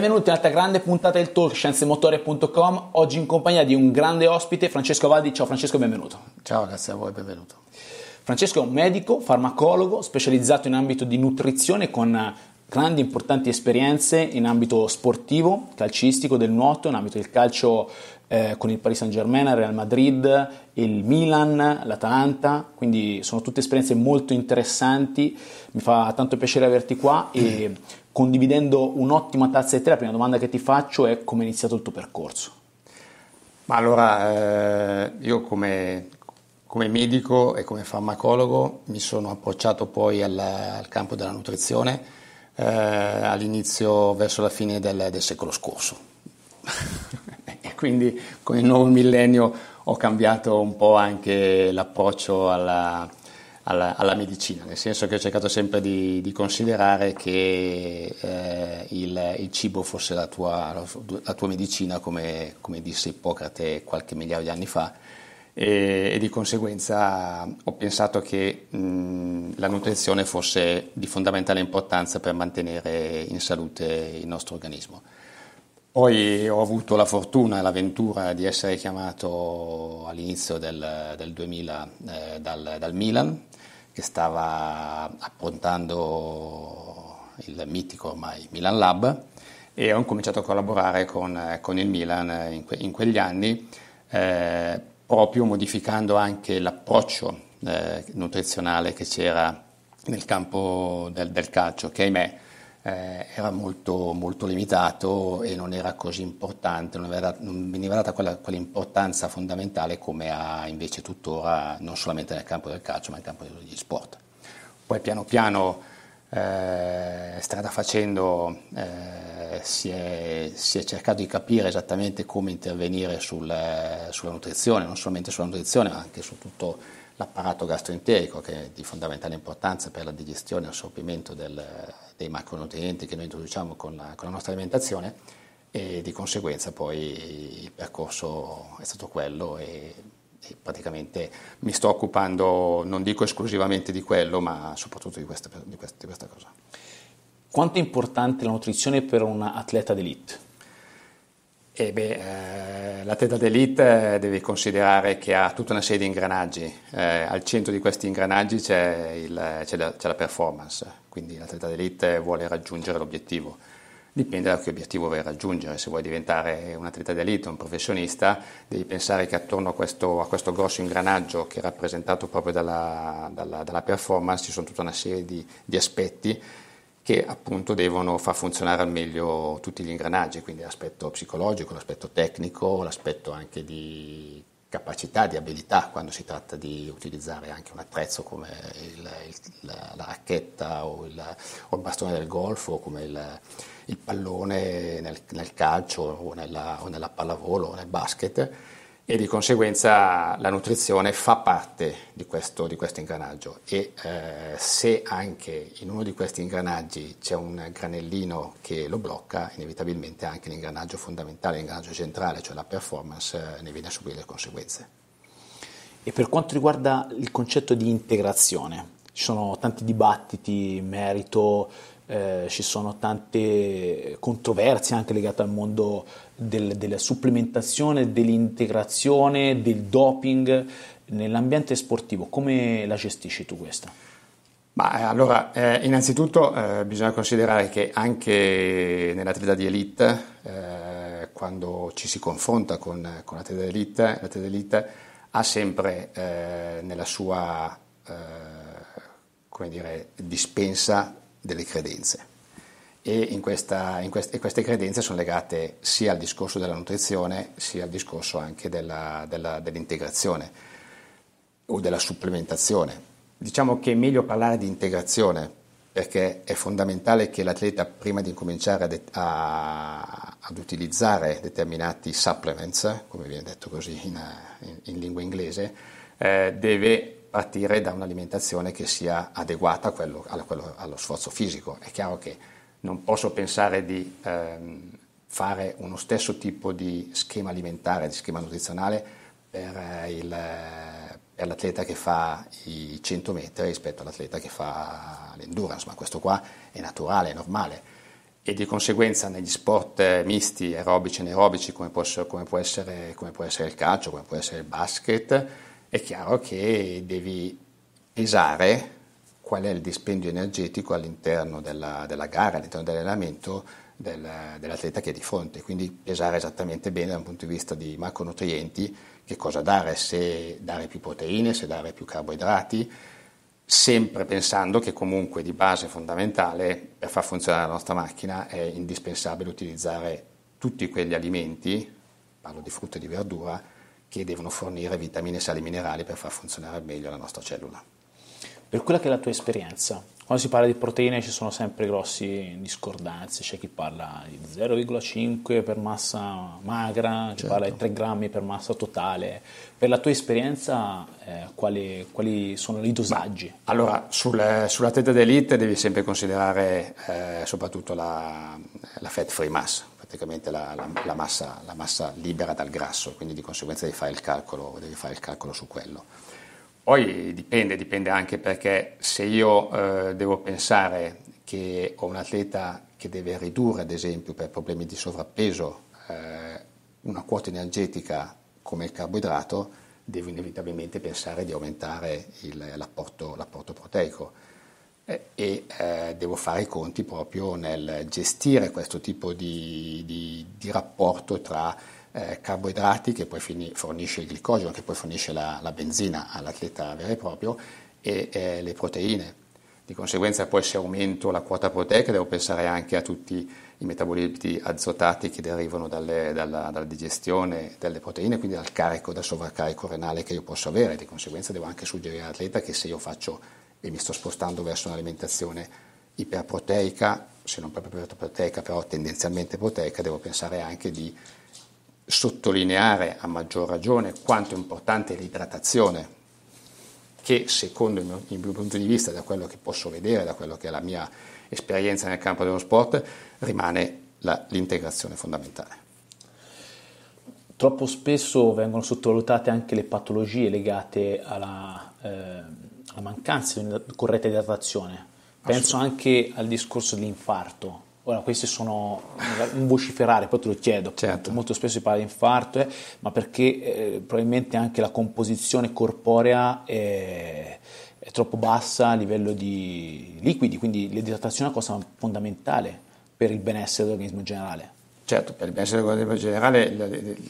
Benvenuti in un'altra grande puntata del talk scienzemotore.com. Oggi in compagnia di un grande ospite, Francesco Valdi. Ciao Francesco, benvenuto. Ciao, grazie a voi, benvenuto. Francesco è un medico, farmacologo, specializzato in ambito di nutrizione con grandi importanti esperienze in ambito sportivo, calcistico, del nuoto, in ambito del calcio eh, con il Paris Saint Germain, il Real Madrid, il Milan, l'Atalanta, quindi sono tutte esperienze molto interessanti, mi fa tanto piacere averti qua e condividendo un'ottima tazza di tè, la prima domanda che ti faccio è come è iniziato il tuo percorso? Ma allora, eh, io come, come, medico e come farmacologo mi sono approcciato poi al, al campo della nutrizione eh, all'inizio, verso la fine del, del secolo scorso. e quindi con il nuovo millennio ho cambiato un po' anche l'approccio alla, alla, alla, medicina, nel senso che ho cercato sempre di, di considerare che eh, il, il, cibo fosse la tua, la tua medicina, come, come, disse Ippocrate qualche migliaio di anni fa, e, e di conseguenza ho pensato che mh, la nutrizione fosse di fondamentale importanza per mantenere in salute il nostro organismo. Poi ho avuto la fortuna e l'avventura di essere chiamato all'inizio del, del 2000 eh, dal, dal Milan che stava approntando il mitico ormai Milan Lab e ho cominciato a collaborare con, con il Milan in, que, in quegli anni eh, proprio modificando anche l'approccio eh, nutrizionale che c'era nel campo del, del calcio che ahimè eh, era molto, molto, limitato e non era così importante, non, aveva, non veniva data quella, quell'importanza fondamentale come ha invece tuttora non solamente nel campo del calcio ma nel campo degli sport. Poi piano piano eh, strada facendo eh, si, è, si, è, cercato di capire esattamente come intervenire sul, sulla nutrizione, non solamente sulla nutrizione ma anche su tutto l'apparato gastroenterico che è di fondamentale importanza per la digestione e l'assorbimento del, dei macronutrienti che noi introduciamo con la, con la, nostra alimentazione e di conseguenza poi il percorso è stato quello e, e praticamente mi sto occupando, non dico esclusivamente di quello, ma soprattutto di questa, di questa, di questa cosa. Quanto è importante la nutrizione per un atleta d'elite? E beh, eh, l'atleta d'elite devi considerare che ha tutta una serie di ingranaggi, eh, al centro di questi ingranaggi c'è, il, c'è, la, c'è, la, performance, quindi l'atleta d'elite vuole raggiungere l'obiettivo, dipende da che obiettivo vuoi raggiungere, se vuoi diventare un atleta d'elite, un professionista, devi pensare che attorno a questo, a questo grosso ingranaggio che è rappresentato proprio dalla, dalla, dalla performance ci sono tutta una serie di, di aspetti che appunto devono far funzionare al meglio tutti gli ingranaggi, quindi l'aspetto psicologico, l'aspetto tecnico, l'aspetto anche di capacità, di abilità quando si tratta di utilizzare anche un attrezzo come il, il, la, la, racchetta o il, o il, bastone del golf o come il, pallone nel, nel calcio o nella, o nella pallavolo o nel basket e di conseguenza la nutrizione fa parte di questo, di questo ingranaggio e eh, se anche in uno di questi ingranaggi c'è un granellino che lo blocca, inevitabilmente anche l'ingranaggio fondamentale, l'ingranaggio centrale, cioè la performance, eh, ne viene a subire le conseguenze. E per quanto riguarda il concetto di integrazione, ci sono tanti dibattiti in merito, eh, ci sono tante controversie anche legate al mondo del, della supplementazione, dell'integrazione, del doping nell'ambiente sportivo. Come la gestisci tu questa? Ma, eh, allora, eh, innanzitutto eh, bisogna considerare che anche nell'attività di elite, eh, quando ci si confronta con, con l'atleta d'elite, l'atleta d'elite ha sempre eh, nella sua dire, dispensa delle credenze e, in questa, in queste, e queste credenze sono legate sia al discorso della nutrizione sia al discorso anche della, della, dell'integrazione o della supplementazione. Diciamo che è meglio parlare di integrazione perché è fondamentale che l'atleta prima di incominciare a, a, ad utilizzare determinati supplements, come viene detto così in, in, in lingua inglese, eh, deve partire da un'alimentazione che sia adeguata a quello, a quello, allo sforzo fisico. È chiaro che non posso pensare di ehm, fare uno stesso tipo di schema alimentare, di schema nutrizionale per, eh, il, per l'atleta che fa i 100 metri rispetto all'atleta che fa l'endurance, ma questo qua è naturale, è normale e di conseguenza negli sport misti, aerobici e anaerobici come come, come può essere il calcio, come può essere il basket, è chiaro che devi pesare qual è il dispendio energetico all'interno della, della gara, all'interno dell'allenamento del, dell'atleta che è di fronte, quindi pesare esattamente bene dal punto di vista di macronutrienti che cosa dare, se dare più proteine, se dare più carboidrati, sempre pensando che comunque di base fondamentale per far funzionare la nostra macchina è indispensabile utilizzare tutti quegli alimenti, parlo di frutta e di verdura, che devono fornire vitamine, sali minerali per far funzionare meglio la nostra cellula. Per quella che è la tua esperienza, quando si parla di proteine ci sono sempre grossi discordanze, c'è chi parla di 0,5 per massa magra, chi certo. parla di 3 grammi per massa totale. Per la tua esperienza eh, quali, quali, sono i dosaggi? Ma, allora, sul, sulla teta d'elite devi sempre considerare eh, soprattutto la, la fat free mass, praticamente la, la, la, massa, la, massa, libera dal grasso, quindi di conseguenza devi fare il calcolo, fare il calcolo su quello. Poi dipende, dipende anche perché se io eh, devo pensare che ho un atleta che deve ridurre, ad esempio, per problemi di sovrappeso, eh, una quota energetica come il carboidrato, devo inevitabilmente pensare di aumentare il, l'apporto, l'apporto, proteico e eh, devo fare i conti proprio nel gestire questo tipo di, di, di rapporto tra eh, carboidrati che poi fornisce il glicogeno, che poi fornisce la, la benzina all'atleta vero e proprio, e eh, le proteine. Di conseguenza poi se aumento la quota proteica devo pensare anche a tutti i metaboliti azotati che derivano dalle, dalla, dalla, digestione delle proteine, quindi dal carico, dal sovraccarico renale che io posso avere. Di conseguenza devo anche suggerire all'atleta che se io faccio e mi sto spostando verso un'alimentazione iperproteica, se non proprio iperproteica, però tendenzialmente proteica, devo pensare anche di sottolineare a maggior ragione quanto è importante l'idratazione, che secondo il mio, il mio, punto di vista, da quello che posso vedere, da quello che è la mia esperienza nel campo dello sport, rimane la, l'integrazione fondamentale. Troppo spesso vengono sottovalutate anche le patologie legate alla, eh, alla mancanza di una corretta idratazione. Penso anche al discorso dell'infarto Ora, questi sono un vociferare, poi te lo chiedo, certo. molto spesso si parla di infarto, eh, ma perché eh, probabilmente anche la composizione corporea è, è, troppo bassa a livello di liquidi, quindi l'idratazione è una cosa fondamentale per il benessere dell'organismo in generale. Certo, per il benessere dell'organismo in generale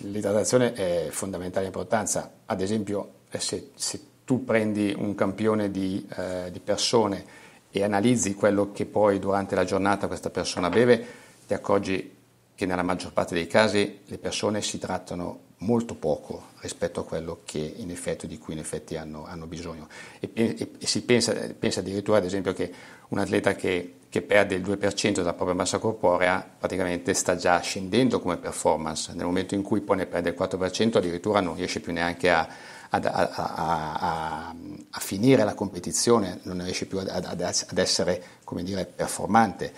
l'idratazione è fondamentale importanza. Ad esempio, eh, se, se tu prendi un campione di, eh, di persone e analizzi quello che poi durante la giornata questa persona beve, ti accorgi che nella maggior parte dei casi le persone si trattano molto poco rispetto a quello in effetti, di cui in effetti hanno, hanno bisogno. E, e, e si pensa, pensa, addirittura ad esempio che un atleta che, che, perde il 2% della propria massa corporea praticamente sta già scendendo come performance, nel momento in cui poi ne perde il 4% addirittura non riesce più neanche a, a, a, a, finire la competizione, non riesce più ad, essere dire, performante.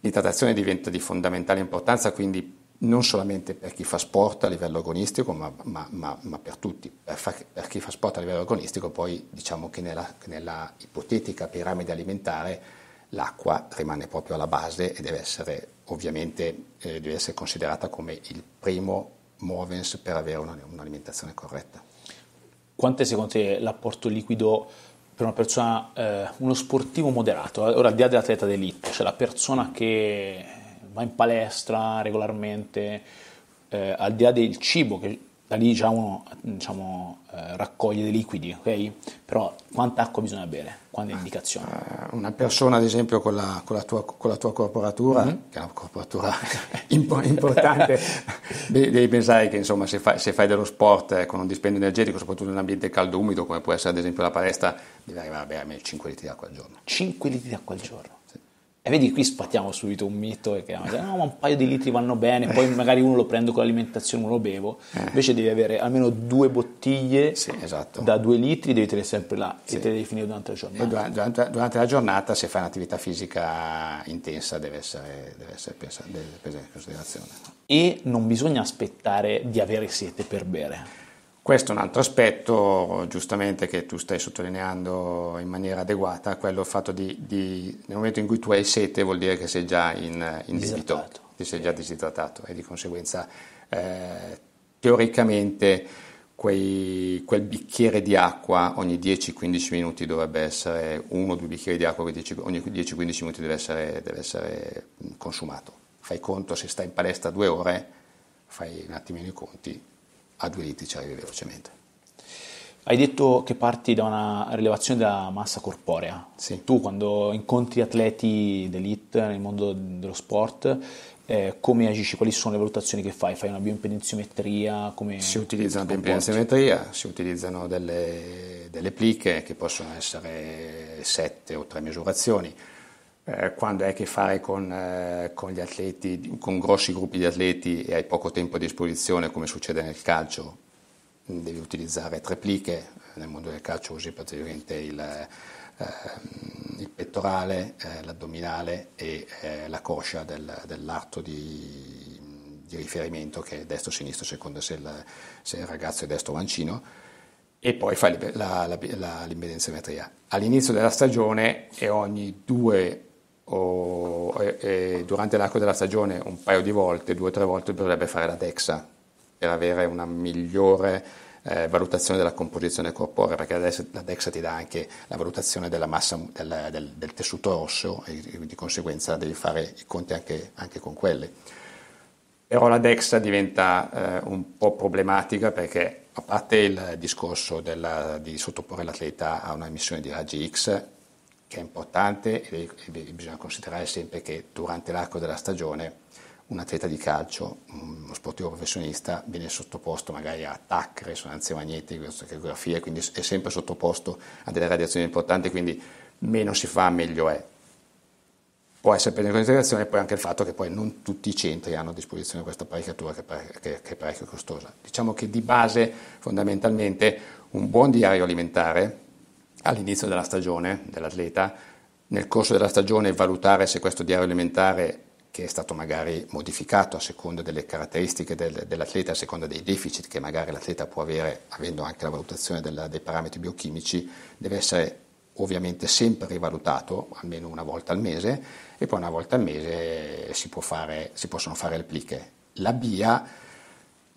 L'idratazione diventa di fondamentale importanza, quindi non solamente per chi fa sport a livello agonistico, ma, ma, ma, ma per tutti. Per, fa, per, chi fa sport a livello agonistico, poi diciamo che nella, nella ipotetica piramide alimentare l'acqua rimane proprio alla base e deve essere ovviamente eh, deve essere considerata come il primo movens per avere una, un'alimentazione corretta. Quanto è secondo te l'apporto liquido per una persona, eh, uno sportivo moderato? Ora al di là dell'atleta d'elite, cioè la persona che va in palestra regolarmente, eh, al di là del cibo, che da lì diciamo, diciamo eh, raccoglie dei liquidi, ok? Però quanta acqua bisogna bere? Quante indicazioni? Uh, una persona, ad esempio, con la, con la, tua, con la tua, corporatura, mm-hmm. che è una corporatura importante, devi pensare che insomma, se, fai, se fai dello sport eh, con un dispendio energetico, soprattutto in un ambiente caldo umido, come può essere ad esempio la palestra, devi arrivare a bere almeno 5 litri di acqua al giorno. 5 litri di acqua al giorno? E vedi, qui spattiamo subito un mito che no, ma un paio di litri vanno bene, poi magari uno lo prendo con l'alimentazione, uno lo bevo. Eh. Invece devi avere almeno due bottiglie sì, esatto. da due litri, devi tenere sempre là sì. e te le devi finire durante la giornata. Durante, durante, la giornata, se fai un'attività fisica intensa, deve essere, deve essere presa in considerazione. E non bisogna aspettare di avere sete per bere. Questo è un altro aspetto, giustamente, che tu stai sottolineando in maniera adeguata, quello il fatto di, di nel momento in cui tu hai sete vuol dire che sei già in, in debito, ti sei già disidratato e di conseguenza eh, teoricamente quei, quel bicchiere di acqua ogni 10-15 minuti dovrebbe essere, uno o due bicchieri di acqua ogni 10-15 minuti deve essere, deve essere consumato. Fai conto se stai in palestra due ore, fai un attimino i conti, a due litri ci arrivi velocemente. Hai detto che parti da una rilevazione della massa corporea. Sì. Tu quando incontri atleti d'elite nel mondo dello sport, eh, come agisci? Quali sono le valutazioni che fai? Fai una bioimpedenziometria? Come si utilizza una bioimpedenziometria, si utilizzano delle, delle pliche che possono essere sette o tre misurazioni eh, quando hai a che fare con, eh, con, gli atleti, con grossi gruppi di atleti e hai poco tempo a disposizione, come succede nel calcio, devi utilizzare tre pliche, nel mondo del calcio usi praticamente il, eh, il pettorale, eh, l'addominale e la coscia del, dell'arto di, di, riferimento che è destro-sinistro, secondo se il, se il ragazzo è destro-mancino e poi fai la, la, la, l'impedenziometria. All'inizio della stagione e ogni due o, e, e durante l'arco della stagione un paio di volte, due o tre volte, dovrebbe fare la DEXA per avere una migliore eh, valutazione della composizione corporea, perché la DEXA ti dà anche la valutazione della massa del, del, del tessuto osseo e, di conseguenza devi fare i conti anche, anche con quelle. Però la DEXA diventa eh, un po' problematica perché a parte il discorso della, di sottoporre l'atleta a una emissione di raggi X, che è importante e, bisogna considerare sempre che durante l'arco della stagione un atleta di calcio, uno sportivo professionista, viene sottoposto magari a TAC, risonanze magnetiche, ecografie, quindi è sempre sottoposto a delle radiazioni importanti, quindi meno si fa, meglio è. Può essere preso in considerazione poi anche il fatto che poi non tutti i centri hanno a disposizione questa apparecchiatura che, che, che è parecchio costosa. Diciamo che di base, fondamentalmente, un buon diario alimentare, all'inizio della stagione dell'atleta, nel corso della stagione valutare se questo diario alimentare che è stato magari modificato a seconda delle caratteristiche del, dell'atleta, a seconda dei deficit che magari l'atleta può avere, avendo anche la valutazione della, dei parametri biochimici, deve essere ovviamente sempre rivalutato, almeno una volta al mese, e poi una volta al mese si, fare, si possono fare le pliche. La BIA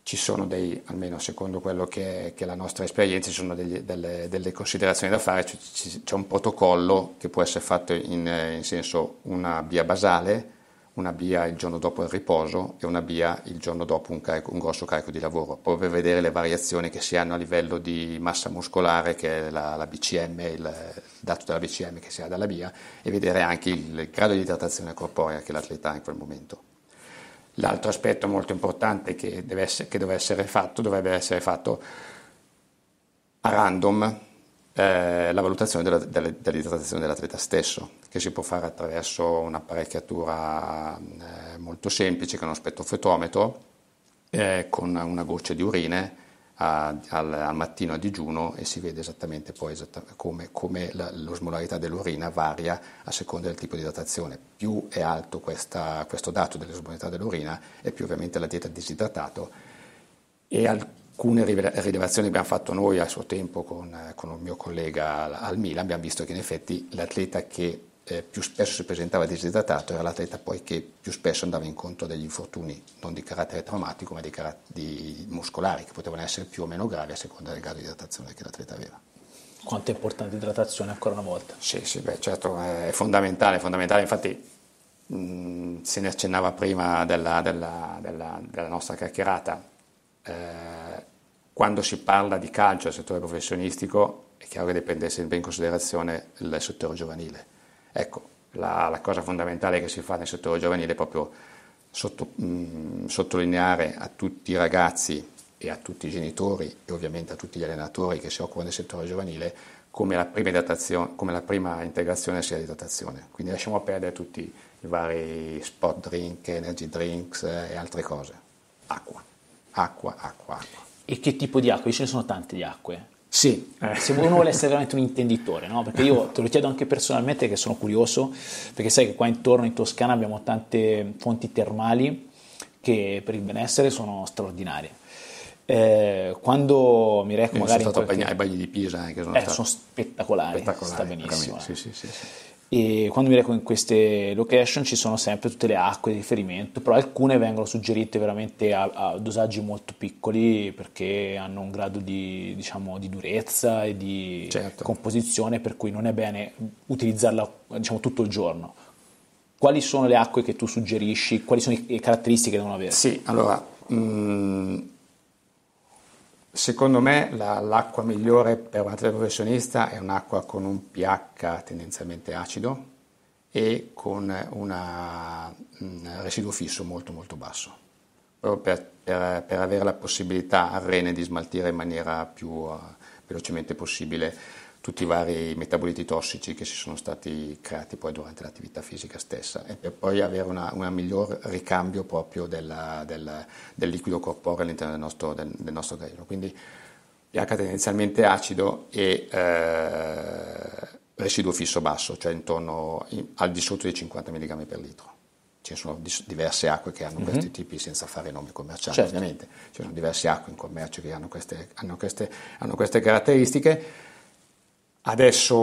ci sono dei, almeno secondo quello che che è la nostra esperienza, ci sono degli, delle, delle, considerazioni da fare, c'è un protocollo che può essere fatto in, in, senso una via basale, una via il giorno dopo il riposo e una via il giorno dopo un, carico, un grosso carico di lavoro, proprio per vedere le variazioni che si hanno a livello di massa muscolare, che è la, la BCM, il, il, dato della BCM che si ha dalla via, e vedere anche il, il grado di idratazione corporea che l'atleta ha in quel momento. L'altro aspetto molto importante che, deve essere, che deve essere fatto, dovrebbe essere fatto a random eh, la valutazione della, della, dell'idratazione dell'atleta stesso, che si può fare attraverso un'apparecchiatura eh, molto semplice, che è uno spettrofotometro, eh, con una goccia di urine a, al, al, mattino a digiuno e si vede esattamente poi esattamente come, come la, l'osmolarità dell'urina varia a seconda del tipo di idratazione. Più è alto questa, questo dato dell'osmolarità dell'urina e più ovviamente la dieta è disidratato e alcune rilevazioni abbiamo fatto noi a suo tempo con, con un mio collega al Milan, abbiamo visto che in effetti l'atleta che eh, più spesso si presentava disidratato era l'atleta poi che più spesso andava incontro degli infortuni non di carattere traumatico ma di, carat- di muscolari che potevano essere più o meno gravi a seconda del grado di idratazione che l'atleta aveva. Quanto è importante l'idratazione ancora una volta? Sì, sì, beh, certo, è fondamentale, è fondamentale. infatti mh, se ne accennava prima della, della, della, della nostra chiacchierata, eh, quando si parla di calcio al settore professionistico è chiaro che deve prendere sempre in considerazione il settore giovanile. Ecco, la, la cosa fondamentale che si fa nel settore giovanile è proprio sotto, mh, sottolineare a tutti i ragazzi e a tutti i genitori e ovviamente a tutti gli allenatori che si occupano del settore giovanile come la prima, come la prima integrazione sia l'idratazione. Quindi lasciamo perdere tutti i vari spot drink, energy drinks e altre cose. Acqua, acqua, acqua, acqua. E che tipo di acqua? Ce ne sono tante di acque. Sì. Eh, se uno vuole essere veramente un intenditore, no? perché io te lo chiedo anche personalmente che sono curioso, perché sai che qua intorno in Toscana abbiamo tante fonti termali che per il benessere sono straordinarie. Eh, quando mi reco magari sono stato qualche... ai bagni di Pisa anche sono, eh, sono spettacolari, spettacolari sta benissimo. Sì, sì, sì, e quando mi reco in queste location ci sono sempre tutte le acque di riferimento, però alcune vengono suggerite veramente a, a dosaggi molto piccoli perché hanno un grado di, diciamo, di durezza e di certo. composizione per cui non è bene utilizzarla diciamo, tutto il giorno. Quali sono le acque che tu suggerisci? Quali sono le caratteristiche che devono avere? Sì, allora, mh, mm, secondo me la, l'acqua migliore per un atleta professionista è un'acqua con un pH tendenzialmente acido e con un residuo fisso molto molto basso, proprio per, per, per, avere la possibilità al rene di smaltire in maniera più uh, velocemente possibile tutti i vari metaboliti tossici che si sono stati creati poi durante l'attività fisica stessa e per poi avere una, una miglior ricambio proprio della, del, del, liquido corporeo all'interno del nostro, del, del nostro organismo. Quindi pH tendenzialmente acido e eh, residuo fisso basso, cioè intorno in, al di sotto dei 50 mg per litro. Ci sono diverse acque che hanno mm-hmm. questi tipi, senza fare nomi commerciali certo. ovviamente, ci sono diverse acque in commercio che hanno queste, hanno queste, hanno queste caratteristiche Adesso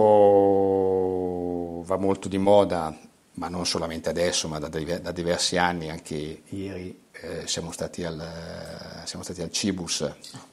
va molto di moda, ma non solamente adesso, ma da, da diversi anni, anche ieri eh, siamo, stati al, siamo, stati al, Cibus.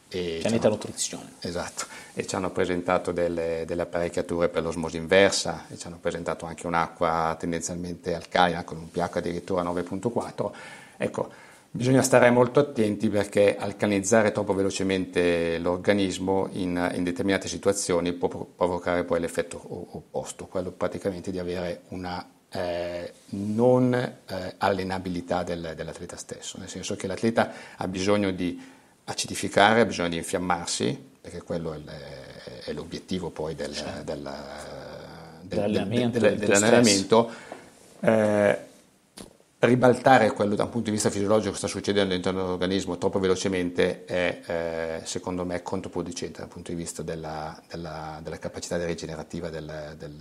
E Pianeta Nutrizione. Esatto, e ci hanno presentato delle, delle, apparecchiature per l'osmosi inversa e ci hanno presentato anche un'acqua tendenzialmente alcalina con un pH addirittura 9.4. Ecco, Bisogna stare molto attenti perché alcalinizzare troppo velocemente l'organismo in, in determinate situazioni può provocare poi l'effetto opposto, quello praticamente di avere una eh, non eh, allenabilità del, dell'atleta stesso, nel senso che l'atleta ha bisogno di acidificare, ha bisogno di infiammarsi, perché quello è, è l'obiettivo poi del, certo. del, dell'allenamento. Del, dell'allenamento eh, ribaltare quello da un punto di vista fisiologico che sta succedendo all'interno dell'organismo troppo velocemente è eh, secondo me controproducente dal punto di vista della, della, della capacità rigenerativa del, del,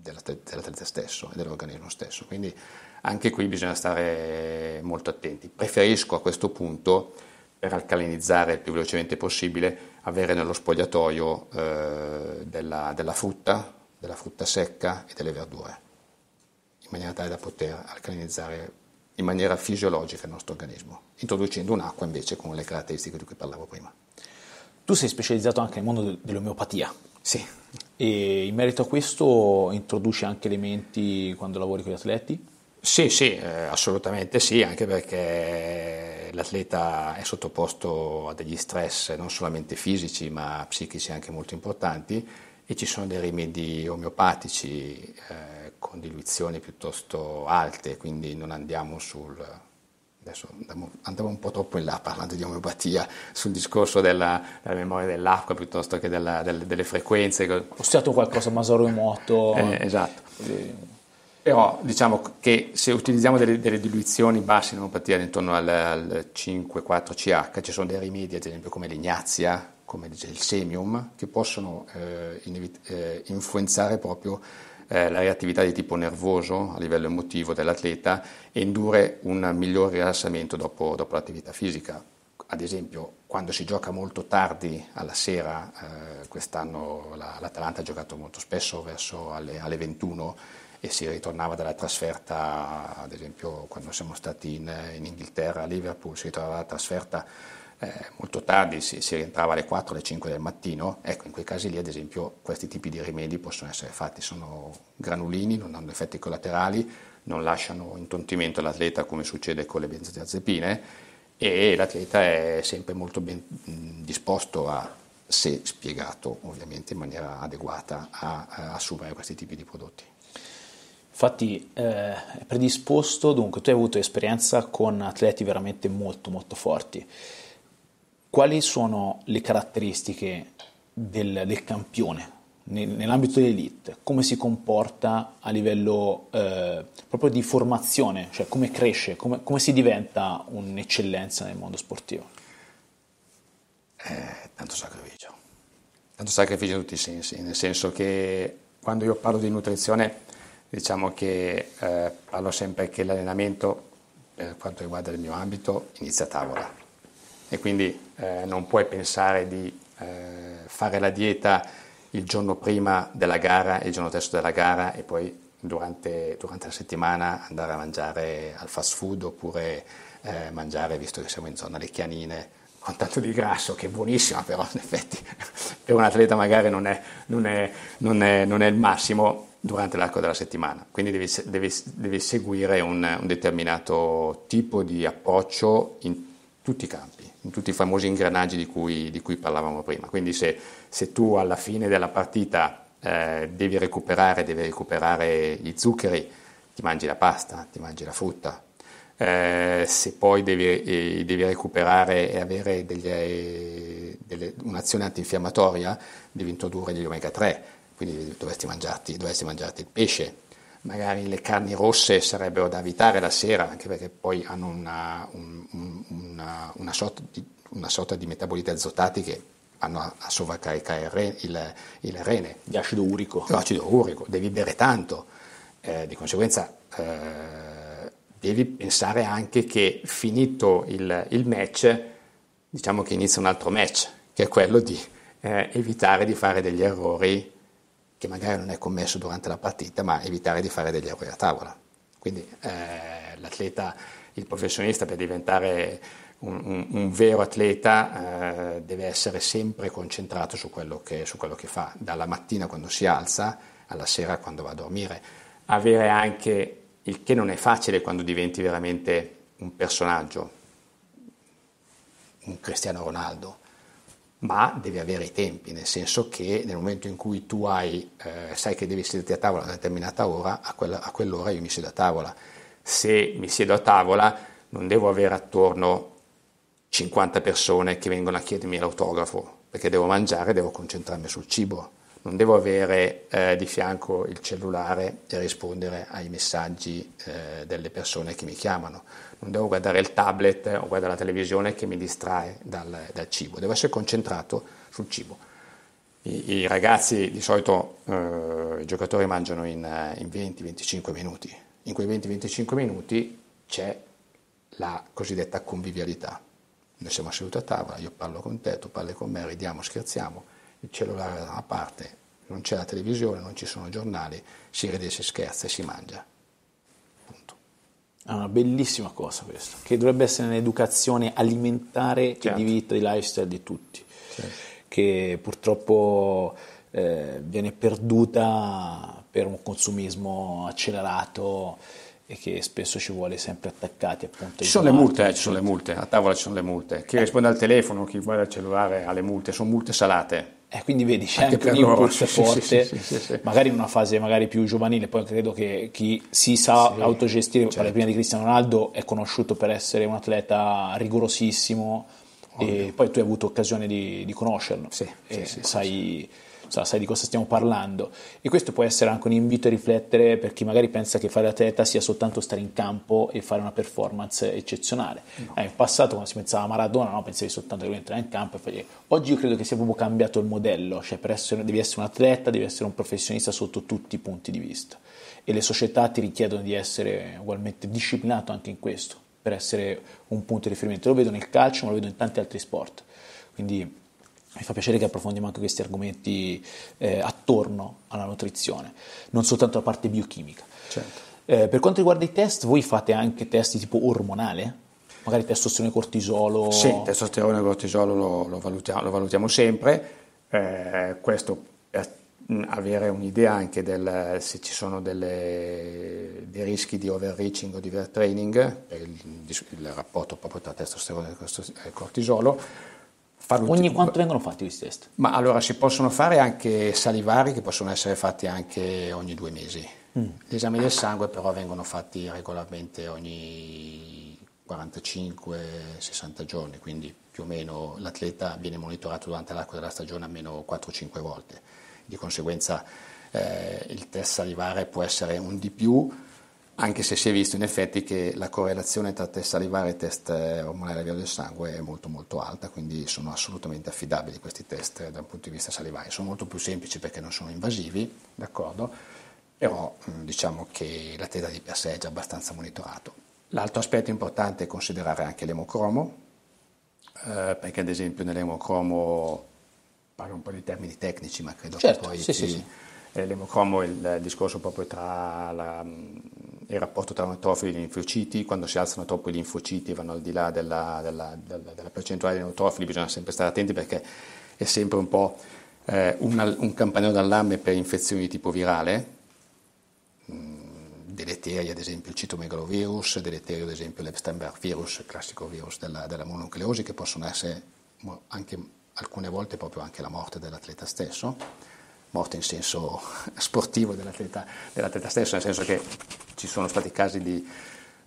dell'atleta stesso e dell'organismo stesso. Quindi anche qui bisogna stare molto attenti. Preferisco a questo punto, per alcalinizzare il più velocemente possibile, avere nello spogliatoio eh, della, della frutta, della frutta secca e delle verdure maniera tale da poter alcalinizzare in maniera fisiologica il nostro organismo, introducendo un'acqua invece con le caratteristiche di cui parlavo prima. Tu sei specializzato anche nel mondo dell'omeopatia. Sì. E in merito a questo introduci anche elementi quando lavori con gli atleti? Sì, sì, eh, assolutamente sì, anche perché l'atleta è sottoposto a degli stress non solamente fisici ma psichici anche molto importanti e ci sono dei rimedi omeopatici eh, con diluizioni piuttosto alte, quindi non andiamo sul... Adesso andiamo un po' troppo in là parlando di omeopatia sul discorso della, della memoria dell'acqua piuttosto che della, delle, delle, frequenze. Ho studiato qualcosa Masaru Emoto. Eh, esatto. E... Però diciamo che se utilizziamo delle, delle diluizioni basse in omeopatia intorno al, al 5-4 CH, ci sono dei rimedi ad esempio come l'ignazia, come dice il semium, che possono eh, in, eh, influenzare proprio eh, la reattività di tipo nervoso a livello emotivo dell'atleta e indurre un miglior rilassamento dopo, dopo l'attività fisica. Ad esempio, quando si gioca molto tardi alla sera, eh, quest'anno la, l'Atalanta ha giocato molto spesso verso alle, alle 21 e si ritornava dalla trasferta, ad esempio quando siamo stati in, in Inghilterra a Liverpool, si ritornava dalla trasferta eh, molto tardi, si, si, rientrava alle 4, alle 5 del mattino, ecco in quei casi lì ad esempio questi tipi di rimedi possono essere fatti, sono granulini, non hanno effetti collaterali, non lasciano intontimento all'atleta come succede con le benzodiazepine e l'atleta è sempre molto ben disposto a, se spiegato ovviamente in maniera adeguata, a, a assumere questi tipi di prodotti. Infatti eh, predisposto, dunque tu hai avuto esperienza con atleti veramente molto molto forti. Quali sono le caratteristiche del, del campione nell'ambito dell'elite? Come si comporta a livello eh, proprio di formazione, cioè come cresce, come, come si diventa un'eccellenza nel mondo sportivo? Eh, tanto sacrificio, tanto sacrificio in tutti i sensi, nel senso che quando io parlo di nutrizione Diciamo che eh, parlo sempre che l'allenamento, per quanto riguarda il mio ambito, inizia a tavola e quindi eh, non puoi pensare di eh, fare la dieta il giorno prima della gara e il giorno stesso della gara e poi durante, durante la settimana andare a mangiare al fast food oppure eh, mangiare, visto che siamo in zona le chianine, con tanto di grasso, che è buonissima, però in effetti per un atleta magari non è, non è, non è, non è il massimo durante l'arco della settimana. Quindi devi, devi, devi seguire un, un, determinato tipo di approccio in tutti i campi, tutti i famosi ingranaggi di cui, di cui parlavamo prima. Quindi se, se, tu alla fine della partita eh, devi recuperare, devi recuperare gli zuccheri, ti mangi la pasta, ti mangi la frutta. Eh, se poi devi, eh, devi, recuperare e avere degli, eh, delle, un'azione antinfiammatoria, devi introdurre gli omega 3 quindi dovresti mangiarti, dovresti mangiarti il pesce. Magari le carni rosse sarebbero da evitare la sera, anche perché poi hanno una, un, una, una, sorta, di, una sorta, di, metaboliti azotati che vanno a, a sovraccaricare il, re, il, il, rene. Di acido urico. L'acido urico, devi bere tanto, eh, di conseguenza eh, devi pensare anche che finito il, il, match, diciamo che inizia un altro match, che è quello di eh, evitare di fare degli errori che magari non è commesso durante la partita, ma evitare di fare degli errori a tavola. Quindi eh, l'atleta, il professionista per diventare un, un, un vero atleta eh, deve essere sempre concentrato su quello, che, su quello che fa, dalla mattina quando si alza alla sera quando va a dormire. Avere anche il che non è facile quando diventi veramente un personaggio, un Cristiano Ronaldo, ma devi avere i tempi, nel senso che nel momento in cui tu hai, eh, sai che devi sederti a tavola a una determinata ora, a, quella, a quell'ora io mi siedo a tavola. Se mi siedo a tavola non devo avere attorno 50 persone che vengono a chiedermi l'autografo, perché devo mangiare, devo concentrarmi sul cibo non devo avere eh, di fianco il cellulare e rispondere ai messaggi eh, delle persone che mi chiamano, non devo guardare il tablet o guardare la televisione che mi distrae dal, dal cibo, devo essere concentrato sul cibo. I, i ragazzi di solito, eh, i giocatori mangiano in, in 20-25 minuti, in quei 20-25 minuti c'è la cosiddetta convivialità. Noi siamo seduti a tavola, io parlo con te, tu parli con me, ridiamo, scherziamo il cellulare da una parte, non c'è la televisione, non ci sono giornali, si ride, si scherza e si mangia. È una bellissima cosa questo, che dovrebbe essere un'educazione alimentare certo. e di vita, di lifestyle di tutti, certo. che purtroppo eh, viene perduta per un consumismo accelerato e che spesso ci vuole sempre attaccati appunto. Ci sono le multe, eh, ci sono le multe, a tavola ci sono le multe. Chi eh. risponde al telefono, chi guarda il cellulare ha le multe, sono multe salate. Eh, quindi vedi, c'è anche, anche un impulso sì, forte, sì, sì, magari in una fase magari più giovanile, poi credo che chi si sa autogestire, certo. prima di Cristiano Ronaldo, è conosciuto per essere un atleta rigorosissimo Ovvio. e poi tu hai avuto occasione di, di conoscerlo. E sai sa, sai di cosa stiamo parlando. E questo può essere anche un invito a riflettere per chi magari pensa che fare atleta sia soltanto stare in campo e fare una performance eccezionale. No. Eh, in passato quando si pensava a Maradona no, pensavi soltanto che lui entrare in campo e fare... Oggi io credo che sia proprio cambiato il modello, cioè per essere, devi essere un atleta, devi essere un professionista sotto tutti i punti di vista e le società ti richiedono di essere ugualmente disciplinato anche in questo per essere un punto di riferimento. Lo vedo nel calcio, ma lo vedo in tanti altri sport. Quindi mi fa piacere che approfondiamo anche questi argomenti eh, attorno alla nutrizione, non soltanto la parte biochimica. Certo. Eh, per quanto riguarda i test, voi fate anche test di tipo ormonale? magari testosterone cortisolo? Sì, testosterone e cortisolo lo, lo, valutiamo, lo valutiamo, sempre, eh, questo per avere un'idea anche del, se ci sono delle, dei rischi di overreaching o di overtraining, il, il rapporto proprio tra testosterone e cortisolo. Farlo Ogni quanto vengono fatti questi test? Ma allora si possono fare anche salivari che possono essere fatti anche ogni due mesi. Mm. Gli esami del sangue però vengono fatti regolarmente ogni 45-60 giorni, quindi più o meno l'atleta viene monitorato durante l'arco della stagione almeno 4-5 volte. Di conseguenza eh, il test salivare può essere un di più, anche se si è visto in effetti che la correlazione tra test salivare e test eh, ormonale a livello del sangue è molto molto alta, quindi sono assolutamente affidabili questi test dal punto di vista salivare. Sono molto più semplici perché non sono invasivi, d'accordo? Però mm, diciamo che l'atleta di per sé è già abbastanza monitorato. L'altro aspetto importante è considerare anche l'emocromo, eh, perché ad esempio nell'emocromo, parlo un po' di termini tecnici, ma credo certo, che poi sì, ti, sì, sì. Eh, l'emocromo è il discorso proprio tra la, il rapporto tra neutrofili e linfociti, quando si alzano troppo i linfociti vanno al di là della, della, della, della, percentuale di neutrofili bisogna sempre stare attenti perché è sempre un po' eh, un, un campanello d'allarme per infezioni di tipo virale, deleteri ad esempio il citomegalovirus, deleterio ad esempio l'Epstein-Barr virus, il classico virus della, della mononucleosi, che possono essere anche alcune volte proprio anche la morte dell'atleta stesso, morte in senso sportivo dell'atleta, dell'atleta stesso, nel senso che ci sono stati casi di,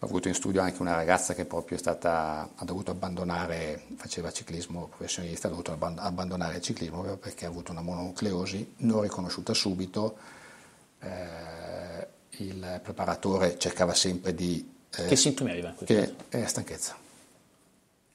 ho avuto in studio anche una ragazza che proprio stata, ha dovuto abbandonare, faceva ciclismo professionista, ha dovuto abbandonare il ciclismo perché ha avuto una mononucleosi non riconosciuta subito. Eh, il preparatore cercava sempre di... Eh, che sintomi aveva? Che è stanchezza.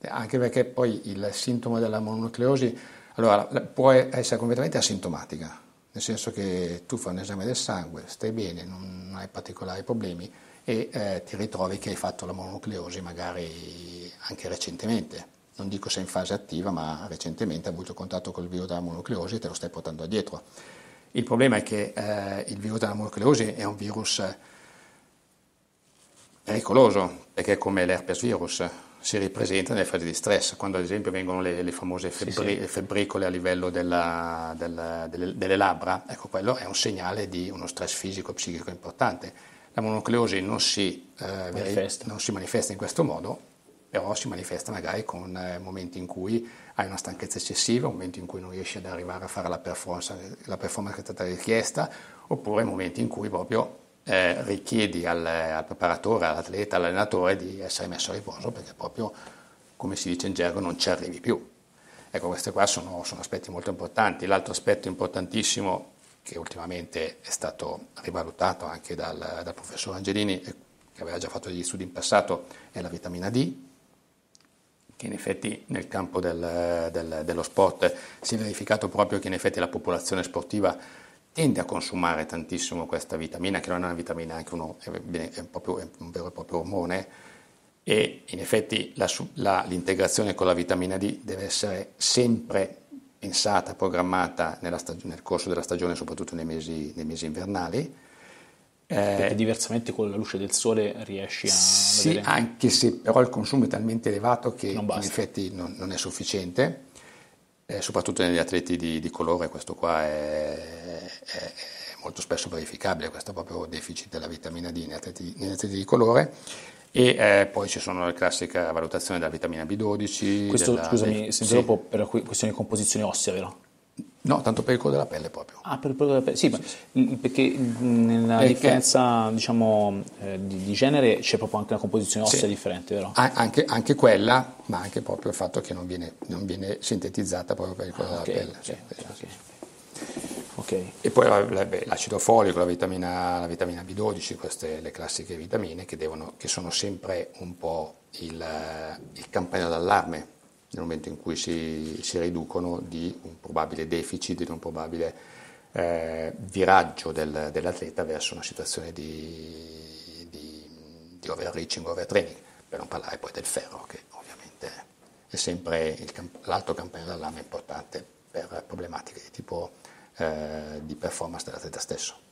Anche perché poi il sintomo della mononucleosi allora, può essere completamente asintomatica, nel senso che tu fai un esame del sangue, stai bene, non hai particolari problemi e eh, ti ritrovi che hai fatto la mononucleosi magari anche recentemente. Non dico se in fase attiva, ma recentemente hai avuto contatto col virus della mononucleosi e te lo stai portando dietro. Il problema è che eh, il virus della mononucleosi è un virus pericoloso, perché come l'herpes virus si ripresenta nelle fasi di stress, quando ad esempio vengono le, le famose febbri, sì, sì. febbricole a livello della, della, delle, delle, labbra, ecco quello è un segnale di uno stress fisico e psichico importante. La mononucleosi non si, eh, manifesta. non si manifesta in questo modo, però si manifesta magari con eh, momenti in cui hai una stanchezza eccessiva, momenti in cui non riesci ad arrivare a fare la performance, la performance che è stata richiesta, oppure momenti in cui proprio eh, richiedi al, al, preparatore, all'atleta, all'allenatore di essere messo a riposo perché proprio, come si dice in gergo, non ci arrivi più. Ecco, questi qua sono, sono aspetti molto importanti. L'altro aspetto importantissimo che ultimamente è stato rivalutato anche dal, dal professor Angelini, che aveva già fatto degli studi in passato, è la vitamina D, che in effetti nel campo del, del, dello sport si è verificato proprio che in effetti la popolazione sportiva tende a consumare tantissimo questa vitamina, che non è una vitamina, è anche uno, è, è, proprio, è un vero e proprio ormone, e in effetti la, la, l'integrazione con la vitamina D deve essere sempre pensata, programmata stag- nel corso della stagione, soprattutto nei mesi, nei mesi invernali, perché eh, diversamente con la luce del sole riesci a sì, vedere... anche se però il consumo è talmente elevato che in effetti non, non è sufficiente, eh, soprattutto negli atleti di, di, colore questo qua è, è, è, molto spesso verificabile, questo proprio deficit della vitamina D negli atleti, negli atleti di colore. E eh, poi ci sono le classiche valutazioni della vitamina B12. Questo, della, scusami, se sì. per questione di composizione ossea, vero? No, tanto per il colore della pelle proprio. Ah, per il colore della pelle, sì, sì, sì. perché nella perché... differenza diciamo, eh, di, di, genere c'è proprio anche una composizione ossea differente, vero? Ah, anche, anche, quella, ma anche proprio il fatto che non viene, non viene sintetizzata proprio per il colore ah, okay, della pelle. Okay, okay. Okay. E poi beh, l'acido folico, la vitamina, la vitamina, B12, queste le classiche vitamine che, devono, che sono sempre un po' il, il campanello d'allarme nel momento in cui si, si riducono di un probabile deficit, di un probabile eh, viraggio del, dell'atleta verso una situazione di, di, di overreaching, overtraining, per non parlare poi del ferro che ovviamente è sempre il, l'altro campanello d'allarme importante per problematiche di tipo eh, di performance dell'atleta stesso.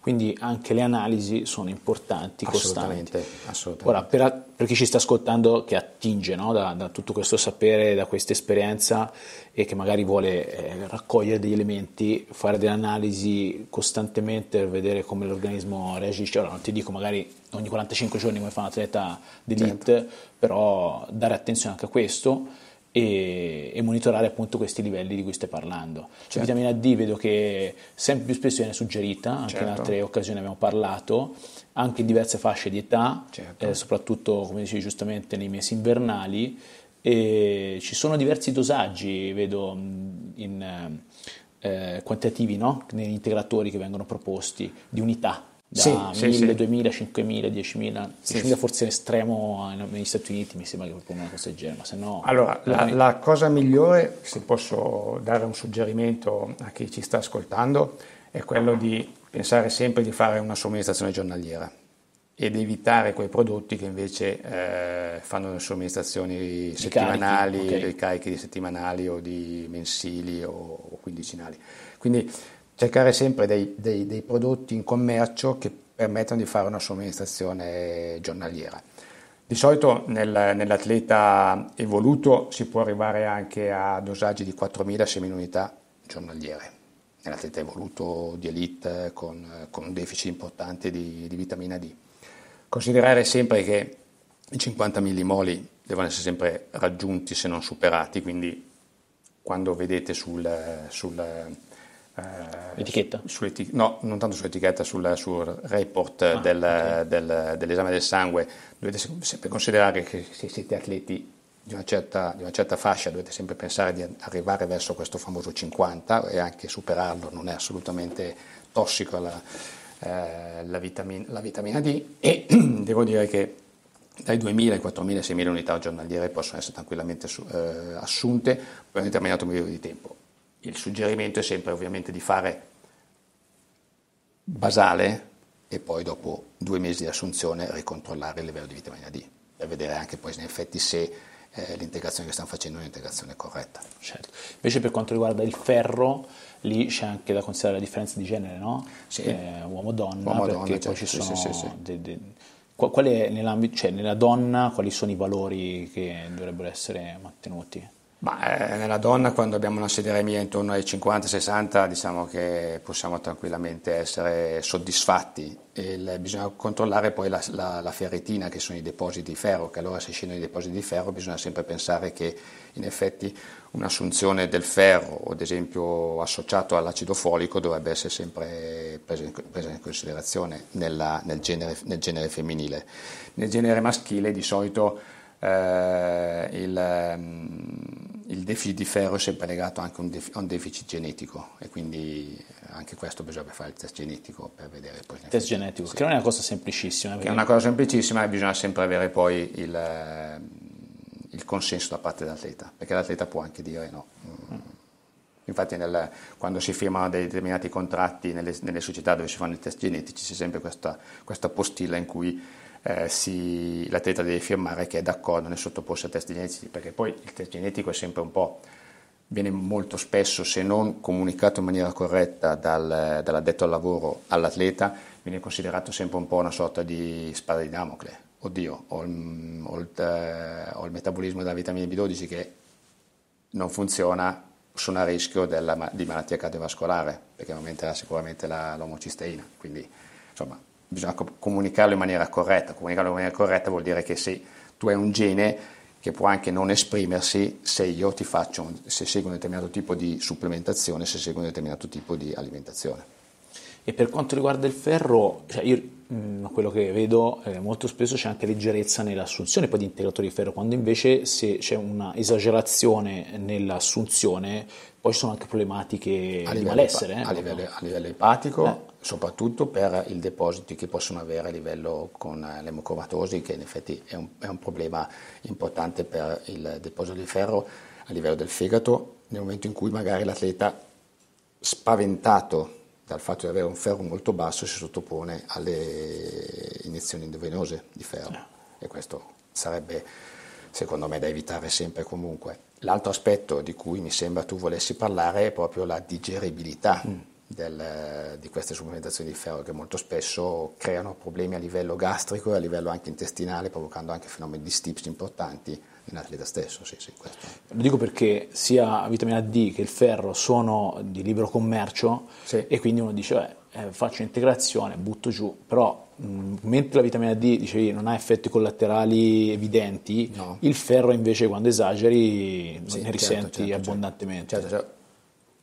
Quindi anche le analisi sono importanti, assolutamente, costanti. Assolutamente. Ora, per, per, chi ci sta ascoltando che attinge no, da, da, tutto questo sapere, da questa esperienza e che magari vuole eh, raccogliere degli elementi, fare delle analisi costantemente per vedere come l'organismo reagisce. Ora non ti dico magari ogni 45 giorni come fa un atleta d'elite, certo. però dare attenzione anche a questo e, e, monitorare appunto questi livelli di cui stai parlando. Certo. La vitamina D vedo che sempre più spesso viene suggerita, anche certo. in altre occasioni abbiamo parlato, anche in diverse fasce di età, certo. eh, soprattutto come dicevi giustamente nei mesi invernali. E ci sono diversi dosaggi, vedo in eh, quantitativi no? negli integratori che vengono proposti di unità da sì, 1000, sì, 2000, 5000, 10.000, sì, 10.000 forse estremo negli Stati Uniti mi sembra che proprio una cosa del genere, ma se no... Allora, la, la, cosa migliore, se posso dare un suggerimento a chi ci sta ascoltando, è quello di pensare sempre di fare una somministrazione giornaliera ed evitare quei prodotti che invece eh, fanno le somministrazioni settimanali, carichi, okay. carichi di settimanali o di mensili o, o quindicinali. Quindi cercare sempre dei, dei, dei prodotti in commercio che permettano di fare una somministrazione giornaliera. Di solito nel, nell'atleta evoluto si può arrivare anche a dosaggi di 4.000-6.000 unità giornaliere. Nell'atleta evoluto di elite con, con un deficit importante di, di, vitamina D. Considerare sempre che i 50 millimoli devono essere sempre raggiunti se non superati, quindi quando vedete sul, sul eh, etichetta? no, non tanto sull'etichetta, sul, sul report ah, del, okay. del, dell'esame del sangue. Dovete sempre considerare che se siete atleti di una, certa, di una certa fascia dovete sempre pensare di arrivare verso questo famoso 50 e anche superarlo non è assolutamente tossico la, eh, la, vitamina, la vitamina D e devo dire che dai 2.000 ai 4.000 6.000 unità giornaliere possono essere tranquillamente eh, assunte per un determinato periodo di tempo il suggerimento è sempre ovviamente di fare basale e poi dopo due mesi di assunzione ricontrollare il livello di vitamina D per vedere anche poi in effetti se eh, l'integrazione che stiamo facendo è un'integrazione corretta. Certo. Invece per quanto riguarda il ferro, lì c'è anche da considerare la differenza di genere, no? Sì. Eh, uomo-donna, uomo perché certo. poi ci sono... Sì, sì, de, de, qual è cioè, nella donna, quali sono i valori che dovrebbero essere mantenuti? Ma, eh, nella donna quando abbiamo una sederemia intorno ai 50-60 diciamo che possiamo tranquillamente essere soddisfatti. Il, bisogna controllare poi la, la, la, ferritina che sono i depositi di ferro che allora se scendono i depositi di ferro bisogna sempre pensare che in effetti un'assunzione del ferro ad esempio associato all'acido folico dovrebbe essere sempre presa in, presa in considerazione nella, nel, genere, nel genere femminile. Nel genere maschile di solito eh, il, ehm, il, deficit di ferro è sempre legato anche a un, deficit genetico e quindi anche questo bisogna fare il test genetico per vedere poi. Il test genetico, sì. che non è una cosa semplicissima. Che è una cosa semplicissima e bisogna sempre avere poi il, ehm, il consenso da parte dell'atleta, perché l'atleta può anche dire no. Mm. Infatti nel, quando si firmano dei determinati contratti nelle, nelle, società dove si fanno i test genetici c'è sempre questa, questa postilla in cui eh, si, l'atleta deve firmare che è d'accordo nel sottoporsi a test genetici, perché poi il test genetico è sempre un po', viene molto spesso, se non comunicato in maniera corretta dal, dall'addetto al lavoro all'atleta, viene considerato sempre un po' una sorta di spada di Damocle. Oddio, ho il, ho il, eh, ho il metabolismo della vitamina B12 che non funziona, sono a rischio della, di malattia cardiovascolare, perché aumenterà sicuramente la, l'omocisteina. Quindi, insomma, bisogna comunicarlo in maniera corretta. Comunicarlo in maniera corretta vuol dire che se tu hai un gene che può anche non esprimersi se io ti faccio, se seguo un determinato tipo di supplementazione, se seguo un determinato tipo di alimentazione. E per quanto riguarda il ferro, cioè io mh, mm, quello che vedo eh, molto spesso c'è anche leggerezza nell'assunzione poi di integratori di ferro, quando invece se c'è una esagerazione nell'assunzione poi ci sono anche problematiche a di malessere. Eh, a, livello, a livello epatico, eh. soprattutto per i depositi che possono avere a livello con l'emocromatosi, che in effetti è un, è un problema importante per il deposito di ferro a livello del fegato, nel momento in cui magari l'atleta spaventato dal fatto di avere un ferro molto basso si sottopone alle iniezioni endovenose di ferro e questo sarebbe secondo me da evitare sempre e comunque. L'altro aspetto di cui mi sembra tu volessi parlare è proprio la digeribilità mm. del, di queste supplementazioni di ferro che molto spesso creano problemi a livello gastrico e a livello anche intestinale, provocando anche fenomeni di stips importanti nell'atleta stesso. Sì, sì, Lo dico perché sia vitamina D che il ferro sono di libero commercio sì. e quindi uno dice, beh, eh, faccio integrazione, butto giù, però mh, mentre la vitamina D dicevi, non ha effetti collaterali evidenti, no. il ferro invece quando esageri sì, ne certo, risenti certo, abbondantemente. Certo, certo.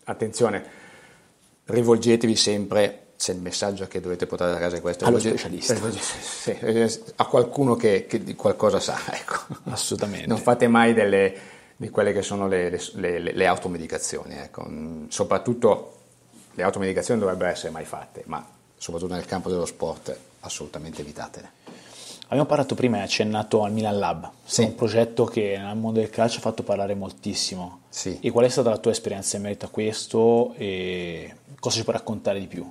Attenzione, rivolgetevi sempre se il messaggio che dovete portare a casa è questo, allo specialista, a qualcuno che, che, di qualcosa sa. Ecco. Assolutamente. Non fate mai delle, di quelle che sono le, le, le, le automedicazioni. Ecco. Soprattutto le automedicazioni dovrebbero essere mai fatte, ma soprattutto nel campo dello sport assolutamente evitatele. Abbiamo parlato prima e accennato al Milan Lab, sì. un progetto che nel mondo del calcio ha fatto parlare moltissimo. Sì. E qual è stata la tua esperienza in merito a questo e cosa ci puoi raccontare di più?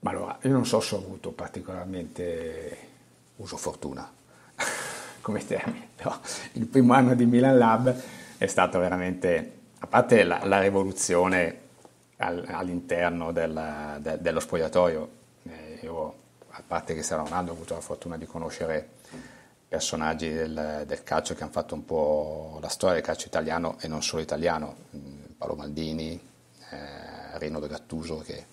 Ma allora, io non so se ho avuto particolarmente uso fortuna come termine, però il primo anno di Milan Lab è stato veramente, a parte la, la rivoluzione al, all'interno del, de, dello spogliatoio, eh, io a parte che Cristiano Ronaldo ho avuto la fortuna di conoscere personaggi del, del, calcio che hanno fatto un po' la storia del calcio italiano e non solo italiano, Paolo Maldini, eh, Rino De Gattuso che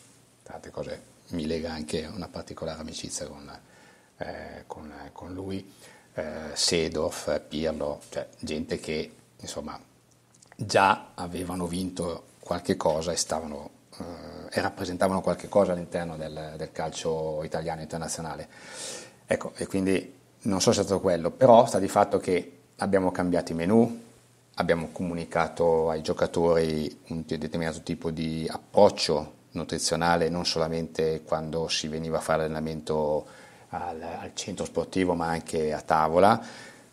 tra altre cose mi lega anche una particolare amicizia con, eh, con, con lui, eh, Sedorf, Pirlo, cioè gente che insomma già avevano vinto qualche cosa e, stavano, eh, e rappresentavano qualche cosa all'interno del, del calcio italiano internazionale. Ecco, e quindi non so se è stato quello, però sta di fatto che abbiamo cambiato i menù, abbiamo comunicato ai giocatori un determinato tipo di approccio nutrizionale non solamente quando si veniva a fare allenamento al, al centro sportivo ma anche a tavola,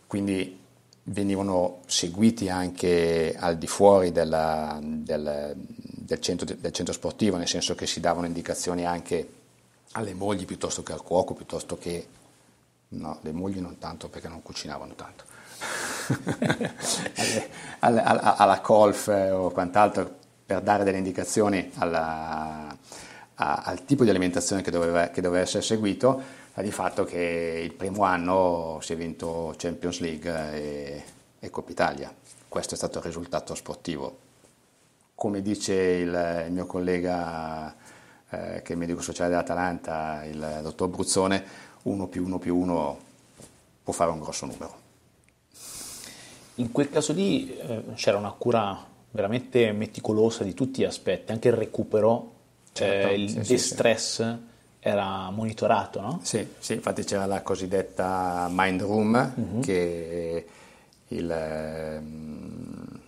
quindi venivano seguiti anche al di fuori della, del, del, centro, del, centro, sportivo, nel senso che si davano indicazioni anche alle mogli piuttosto che al cuoco, piuttosto che no, le mogli non tanto perché non cucinavano tanto, alle, alla, alla golf o quant'altro per dare delle indicazioni alla, a, al tipo di alimentazione che doveva, che doveva essere seguito, sta di fatto che il primo anno si è vinto Champions League e, e Coppa Italia. Questo è stato il risultato sportivo. Come dice il, il mio collega eh, che è medico sociale dell'Atalanta, il dottor Bruzzone, 1 più 1 più 1 può fare un grosso numero. In quel caso lì eh, c'era una cura veramente meticolosa di tutti gli aspetti, anche il recupero, certo, eh, il sì, de-stress sì, era monitorato, no? Sì, sì, infatti c'era la cosiddetta Mind Room uh-huh. che il, ehm,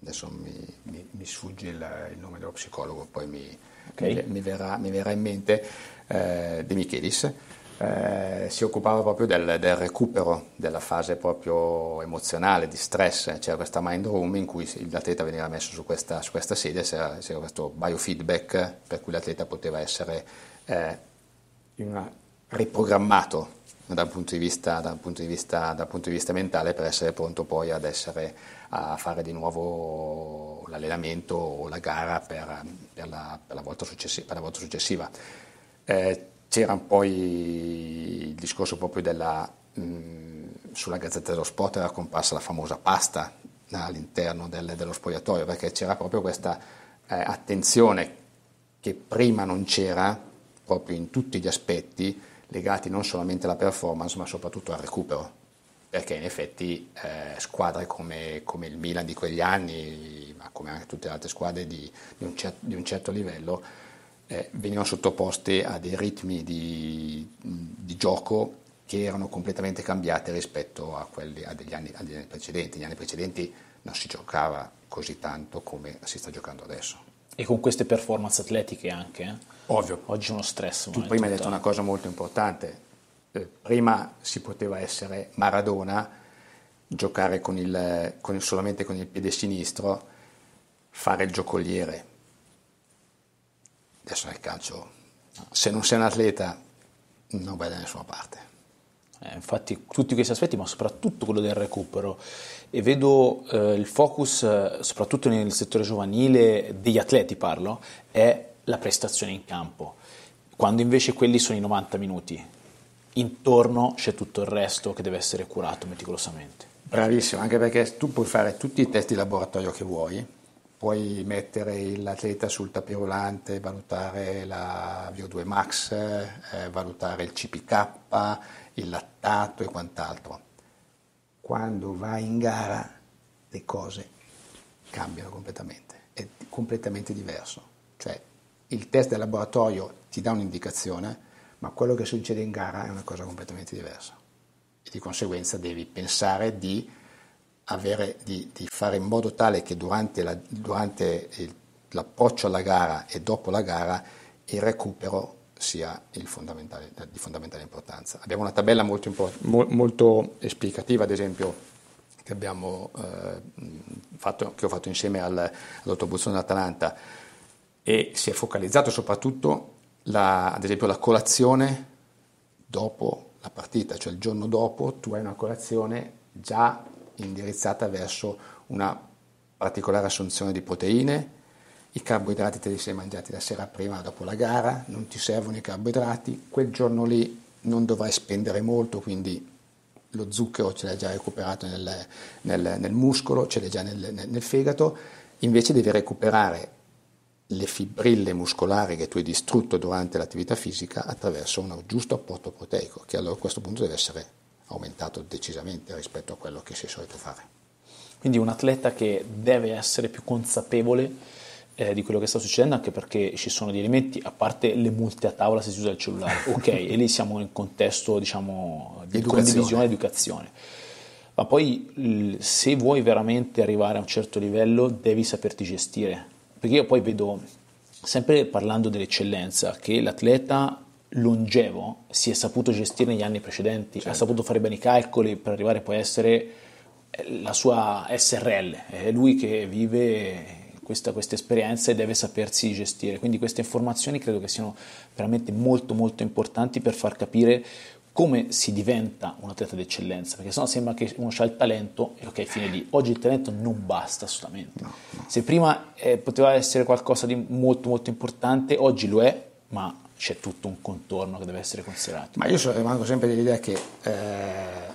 adesso mi, mi, mi sfugge il, il, nome dello psicologo, poi mi, okay. mi verrà, verrà, in mente, eh, De Michelis, eh, si occupava proprio del, del, recupero della fase proprio emozionale, di stress, c'era questa mind room in cui l'atleta veniva messo su questa, su questa sedia, c'era, c'era, questo biofeedback per cui l'atleta poteva essere eh, una, riprogrammato dal punto, vista, dal, punto vista, dal punto, di vista, mentale per essere pronto poi ad essere, a fare di nuovo l'allenamento o la gara per, per, la, per la, volta successiva. La volta successiva. Eh, c'era poi il discorso proprio della, mh, sulla Gazzetta dello Sport era comparsa la famosa pasta all'interno del, dello spogliatoio, perché c'era proprio questa eh, attenzione che prima non c'era proprio in tutti gli aspetti legati non solamente alla performance ma soprattutto al recupero. Perché in effetti eh, squadre come, come, il Milan di quegli anni ma come anche tutte le altre squadre di, di, un, cer- di un certo livello eh, venivano sottoposte a dei ritmi di, di, gioco che erano completamente cambiati rispetto a quelli a degli anni, agli anni precedenti. Negli anni precedenti non si giocava così tanto come si sta giocando adesso. E con queste performance atletiche anche? Eh? Ovvio. Oggi uno stress. Tu prima hai detto una cosa molto importante. Eh, prima si poteva essere Maradona, giocare con il, con, solamente con il piede sinistro, fare il giocoliere adesso nel calcio, se non sei un atleta non vai da nessuna parte. Eh, infatti tutti questi aspetti, ma soprattutto quello del recupero. E vedo eh, il focus, eh, soprattutto nel settore giovanile, degli atleti parlo, è la prestazione in campo, quando invece quelli sono i 90 minuti. Intorno c'è tutto il resto che deve essere curato meticolosamente. Bravissimo, anche perché tu puoi fare tutti i test di laboratorio che vuoi, puoi mettere l'atleta sul tapirulante, valutare la VO2 max, eh, valutare il CPK, il lattato e quant'altro. Quando vai in gara le cose cambiano completamente, è completamente diverso. Cioè il test del laboratorio ti dà un'indicazione, ma quello che succede in gara è una cosa completamente diversa. E di conseguenza devi pensare di, avere, di, di fare in modo tale che durante, la, durante il, l'approccio alla gara e dopo la gara il recupero sia fondamentale, di fondamentale importanza. Abbiamo una tabella molto, molto esplicativa, ad esempio, che, abbiamo, eh, fatto, che ho fatto insieme al, al dottor Buzzone dell'Atalanta e si è focalizzato soprattutto, la, ad esempio, la colazione dopo la partita, cioè il giorno dopo tu hai una colazione già indirizzata verso una particolare assunzione di proteine, i carboidrati te li sei mangiati la sera prima, dopo la gara, non ti servono i carboidrati, quel giorno lì non dovrai spendere molto, quindi lo zucchero ce l'hai già recuperato nel, nel, nel muscolo, ce l'hai già nel, nel, fegato, invece devi recuperare le fibrille muscolari che tu hai distrutto durante l'attività fisica attraverso un giusto apporto proteico, che allora a questo punto deve essere aumentato decisamente rispetto a quello che si è solito fare. Quindi un atleta che deve essere più consapevole eh, di quello che sta succedendo, anche perché ci sono degli elementi, a parte le multe a tavola se si usa il cellulare, ok, e lì siamo in contesto diciamo, di educazione. condivisione e educazione. Ma poi se vuoi veramente arrivare a un certo livello devi saperti gestire, perché io poi vedo, sempre parlando dell'eccellenza, che l'atleta longevo si è saputo gestire negli anni precedenti, certo. ha saputo fare bene i calcoli per arrivare poi a essere eh, la sua SRL, è lui che vive questa, questa esperienza e deve sapersi gestire. Quindi queste informazioni credo che siano veramente molto molto importanti per far capire come si diventa un atleta d'eccellenza, perché sennò sembra che uno ha il talento e ok, fine lì. Oggi il talento non basta assolutamente. No, no. Se prima eh, poteva essere qualcosa di molto molto importante, oggi lo è, ma c'è tutto un contorno che deve essere considerato. Ma io rimango sempre dell'idea che eh,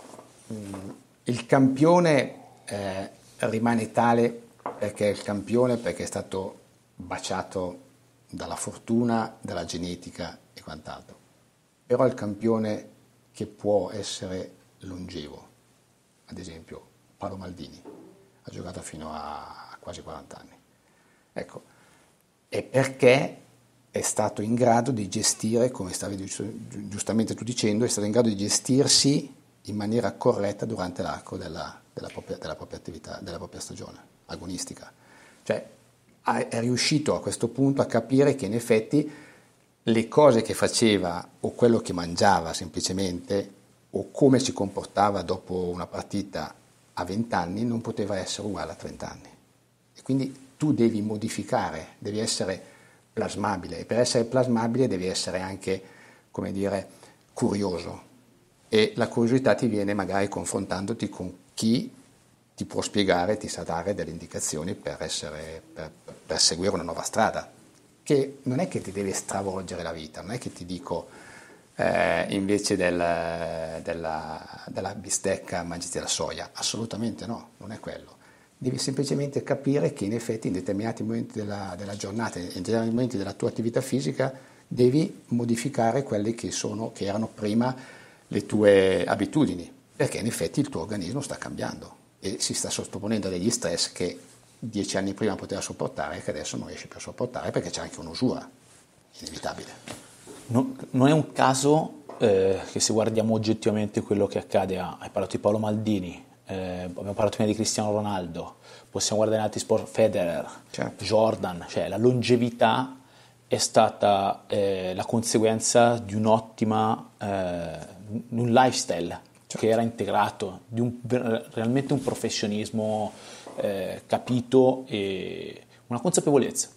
il campione eh, rimane tale perché è il campione, perché è stato baciato dalla fortuna, dalla genetica e quant'altro. Però il campione che può essere longevo. Ad esempio, Paolo Maldini ha giocato fino a quasi 40 anni. Ecco, è perché è stato in grado di gestire, come stavi giustamente tu dicendo, è stato in grado di gestirsi in maniera corretta durante l'arco della, della, propria, della propria attività, della propria stagione agonistica. Cioè è riuscito a questo punto a capire che in effetti le cose che faceva o quello che mangiava semplicemente o come si comportava dopo una partita a 20 anni non poteva essere uguale a 30 anni. E quindi tu devi modificare, devi essere plasmabile e per essere plasmabile devi essere anche, come dire, curioso. E la curiosità ti viene magari confrontandoti con chi ti può spiegare, ti sa dare delle indicazioni per, essere, per, per seguire una nuova strada, che non è che ti deve stravolgere la vita, non è che ti dico eh, invece del, della, della bistecca mangiati la soia, assolutamente no, non è quello. Devi semplicemente capire che in effetti in determinati momenti della, della giornata, in determinati momenti della tua attività fisica, devi modificare quelle che, sono, che erano prima le tue abitudini, perché in effetti il tuo organismo sta cambiando e si sta sottoponendo a degli stress che dieci anni prima poteva sopportare e che adesso non riesce più a sopportare perché c'è anche un'usura inevitabile. No, non è un caso eh, che se guardiamo oggettivamente quello che accade, a, hai parlato di Paolo Maldini, eh, abbiamo parlato prima di Cristiano Ronaldo, possiamo guardare in altri sport Federer, certo. Jordan, cioè la longevità è stata eh, la conseguenza di un'ottima, eh, un lifestyle certo. che era integrato, di un, realmente un professionismo eh, capito e una consapevolezza.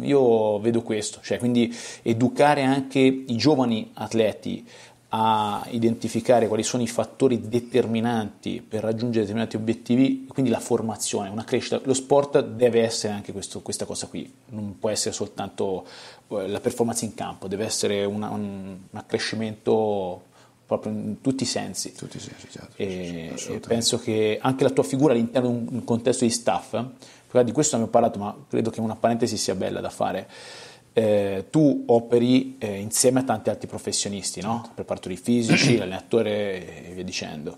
Io vedo questo, cioè quindi educare anche i giovani atleti a identificare quali sono i fattori determinanti per raggiungere determinati obiettivi, quindi la formazione, una crescita. Lo sport deve essere anche questo, questa cosa qui, non può essere soltanto eh, la performance in campo, deve essere una, un, un accrescimento proprio in tutti i sensi. Tutti i sensi, certo. E, e penso che anche la tua figura all'interno di un contesto di staff, di questo ho parlato, ma credo che una parentesi sia bella da fare eh, tu operi eh, insieme a tanti altri professionisti, no? preparatori fisici, l'allenatore e via dicendo.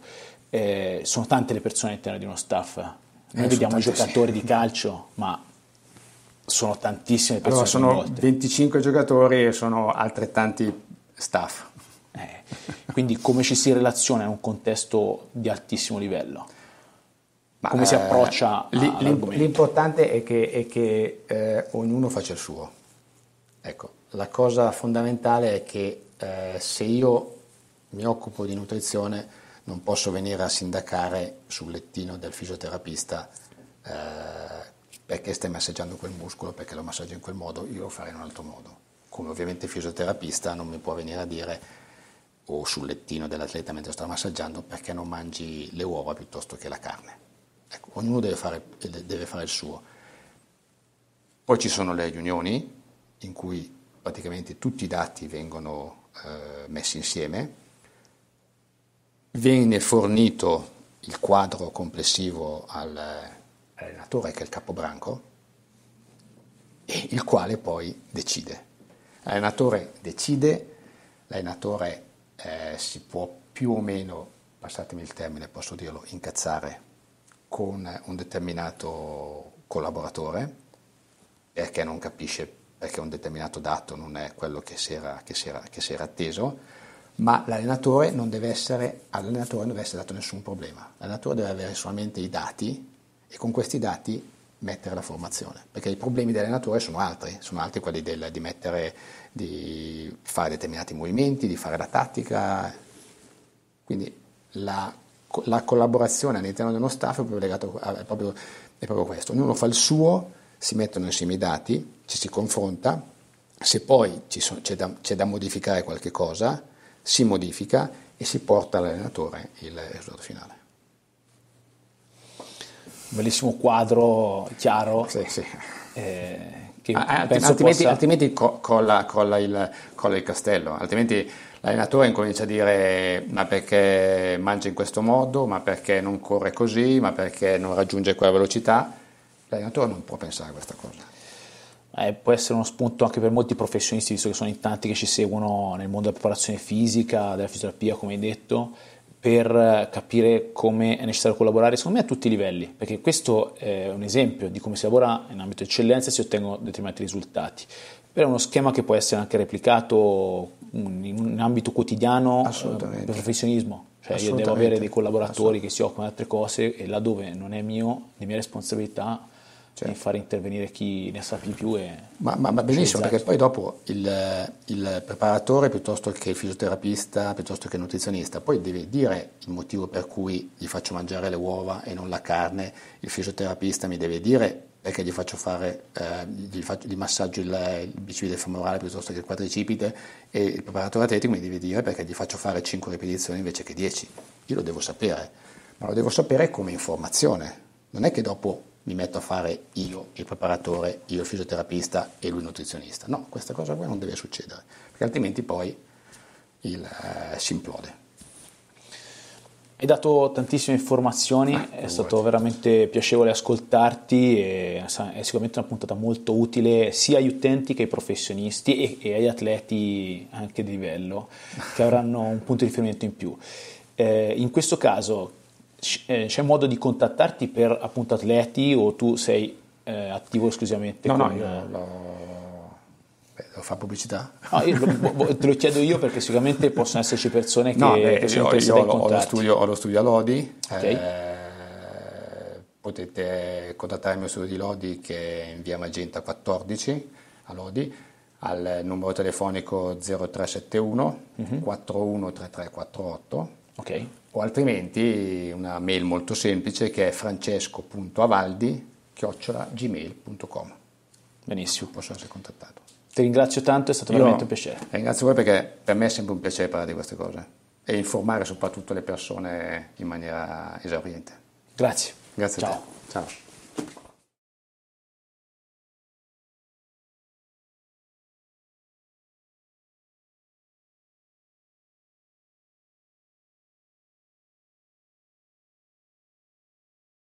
Eh, sono tante le persone all'interno di uno staff. Noi eh, vediamo i giocatori sì. di calcio, ma sono tantissime persone. Allora, sono coinvolte. 25 giocatori e sono altrettanti staff. Eh, quindi come ci si relaziona in un contesto di altissimo livello? Ma, come si eh, approccia L'importante è che, è che ognuno faccia il suo Ecco, la cosa fondamentale è che eh, se io mi occupo di nutrizione non posso venire a sindacare sul lettino del fisioterapista eh, perché stai massaggiando quel muscolo, perché lo massaggio in quel modo, io lo farei in un altro modo. Come ovviamente il fisioterapista non mi può venire a dire o sul lettino dell'atleta mentre sto massaggiando perché non mangi le uova piuttosto che la carne. Ecco, ognuno deve fare, deve fare il suo. Poi ci sono le riunioni in cui praticamente tutti i dati vengono eh, messi insieme, viene fornito il quadro complessivo all'allenatore che è il capobranco, e il quale poi decide. L'allenatore decide, l'allenatore eh, si può più o meno, passatemi il termine, posso dirlo, incazzare con un determinato collaboratore perché non capisce perché un determinato dato non è quello che si era, che si era, che si era atteso, ma l'allenatore non deve essere, all'allenatore non deve essere dato nessun problema. L'allenatore deve avere solamente i dati e con questi dati mettere la formazione, perché i problemi dell'allenatore sono altri, sono altri quelli del, di, mettere, di fare determinati movimenti, di fare la tattica. Quindi la, la collaborazione all'interno dello staff è proprio, legato, è, proprio, è proprio questo, ognuno fa il suo si mettono insieme i dati, ci si confronta, se poi sono, c'è, da, c'è, da, modificare qualche cosa, si modifica e si porta all'allenatore il risultato finale. Bellissimo quadro chiaro. Sì, sì. Eh, altrimenti, possa... altrimenti colla, colla, il, colla, il, castello, altrimenti l'allenatore incomincia a dire ma perché mangia in questo modo, ma perché non corre così, ma perché non raggiunge quella velocità L'allenatore non può pensare a questa cosa. Eh, può essere uno spunto anche per molti professionisti, visto che sono in tanti che ci seguono nel mondo della preparazione fisica, della fisioterapia, come hai detto, per capire come è necessario collaborare, secondo me a tutti i livelli, perché questo è un esempio di come si lavora in ambito eccellenza e si ottengono determinati risultati. Però è uno schema che può essere anche replicato in un ambito quotidiano eh, per professionismo. Cioè io devo avere dei collaboratori che si occupano di altre cose e laddove non è mio, di mia responsabilità, cioè. di fare intervenire chi ne sa più. più e ma, ma, ma benissimo, perché poi dopo il, il, preparatore piuttosto che il fisioterapista, piuttosto che il nutrizionista, poi deve dire il motivo per cui gli faccio mangiare le uova e non la carne, il fisioterapista mi deve dire perché gli faccio fare, eh, gli, faccio, gli, massaggio il, il bicipite femorale piuttosto che il quadricipite e il preparatore atletico mi deve dire perché gli faccio fare 5 ripetizioni invece che 10. Io lo devo sapere, ma lo devo sapere come informazione. Non è che dopo mi metto a fare io il preparatore, io il fisioterapista e lui il nutrizionista. No, questa cosa qua non deve succedere, perché altrimenti poi il, eh, si implode. Hai dato tantissime informazioni, ah, è stato veramente piacevole ascoltarti e è sicuramente una puntata molto utile sia agli utenti che ai professionisti e, e agli atleti anche di livello che avranno un punto di riferimento in più. Eh, in questo caso c'è modo di contattarti per appunto atleti o tu sei eh, attivo esclusivamente no, con... No, io lo, beh, devo fare pubblicità? No, lo, te lo chiedo io perché sicuramente possono esserci persone che, no, beh, che sono interessate io, ho, lo studio, ho lo studio a Lodi, okay. eh, potete contattare il mio studio di Lodi che è in via Magenta 14 a Lodi al numero telefonico 0371 uh-huh. 413348 ok o altrimenti una mail molto semplice che è francesco.avaldi gmail.com Benissimo. Posso essere contattato. Ti ringrazio tanto, è stato Io veramente un piacere. Ringrazio voi perché per me è sempre un piacere parlare di queste cose e informare soprattutto le persone in maniera esauriente. Grazie. Grazie Ciao. a te. Ciao.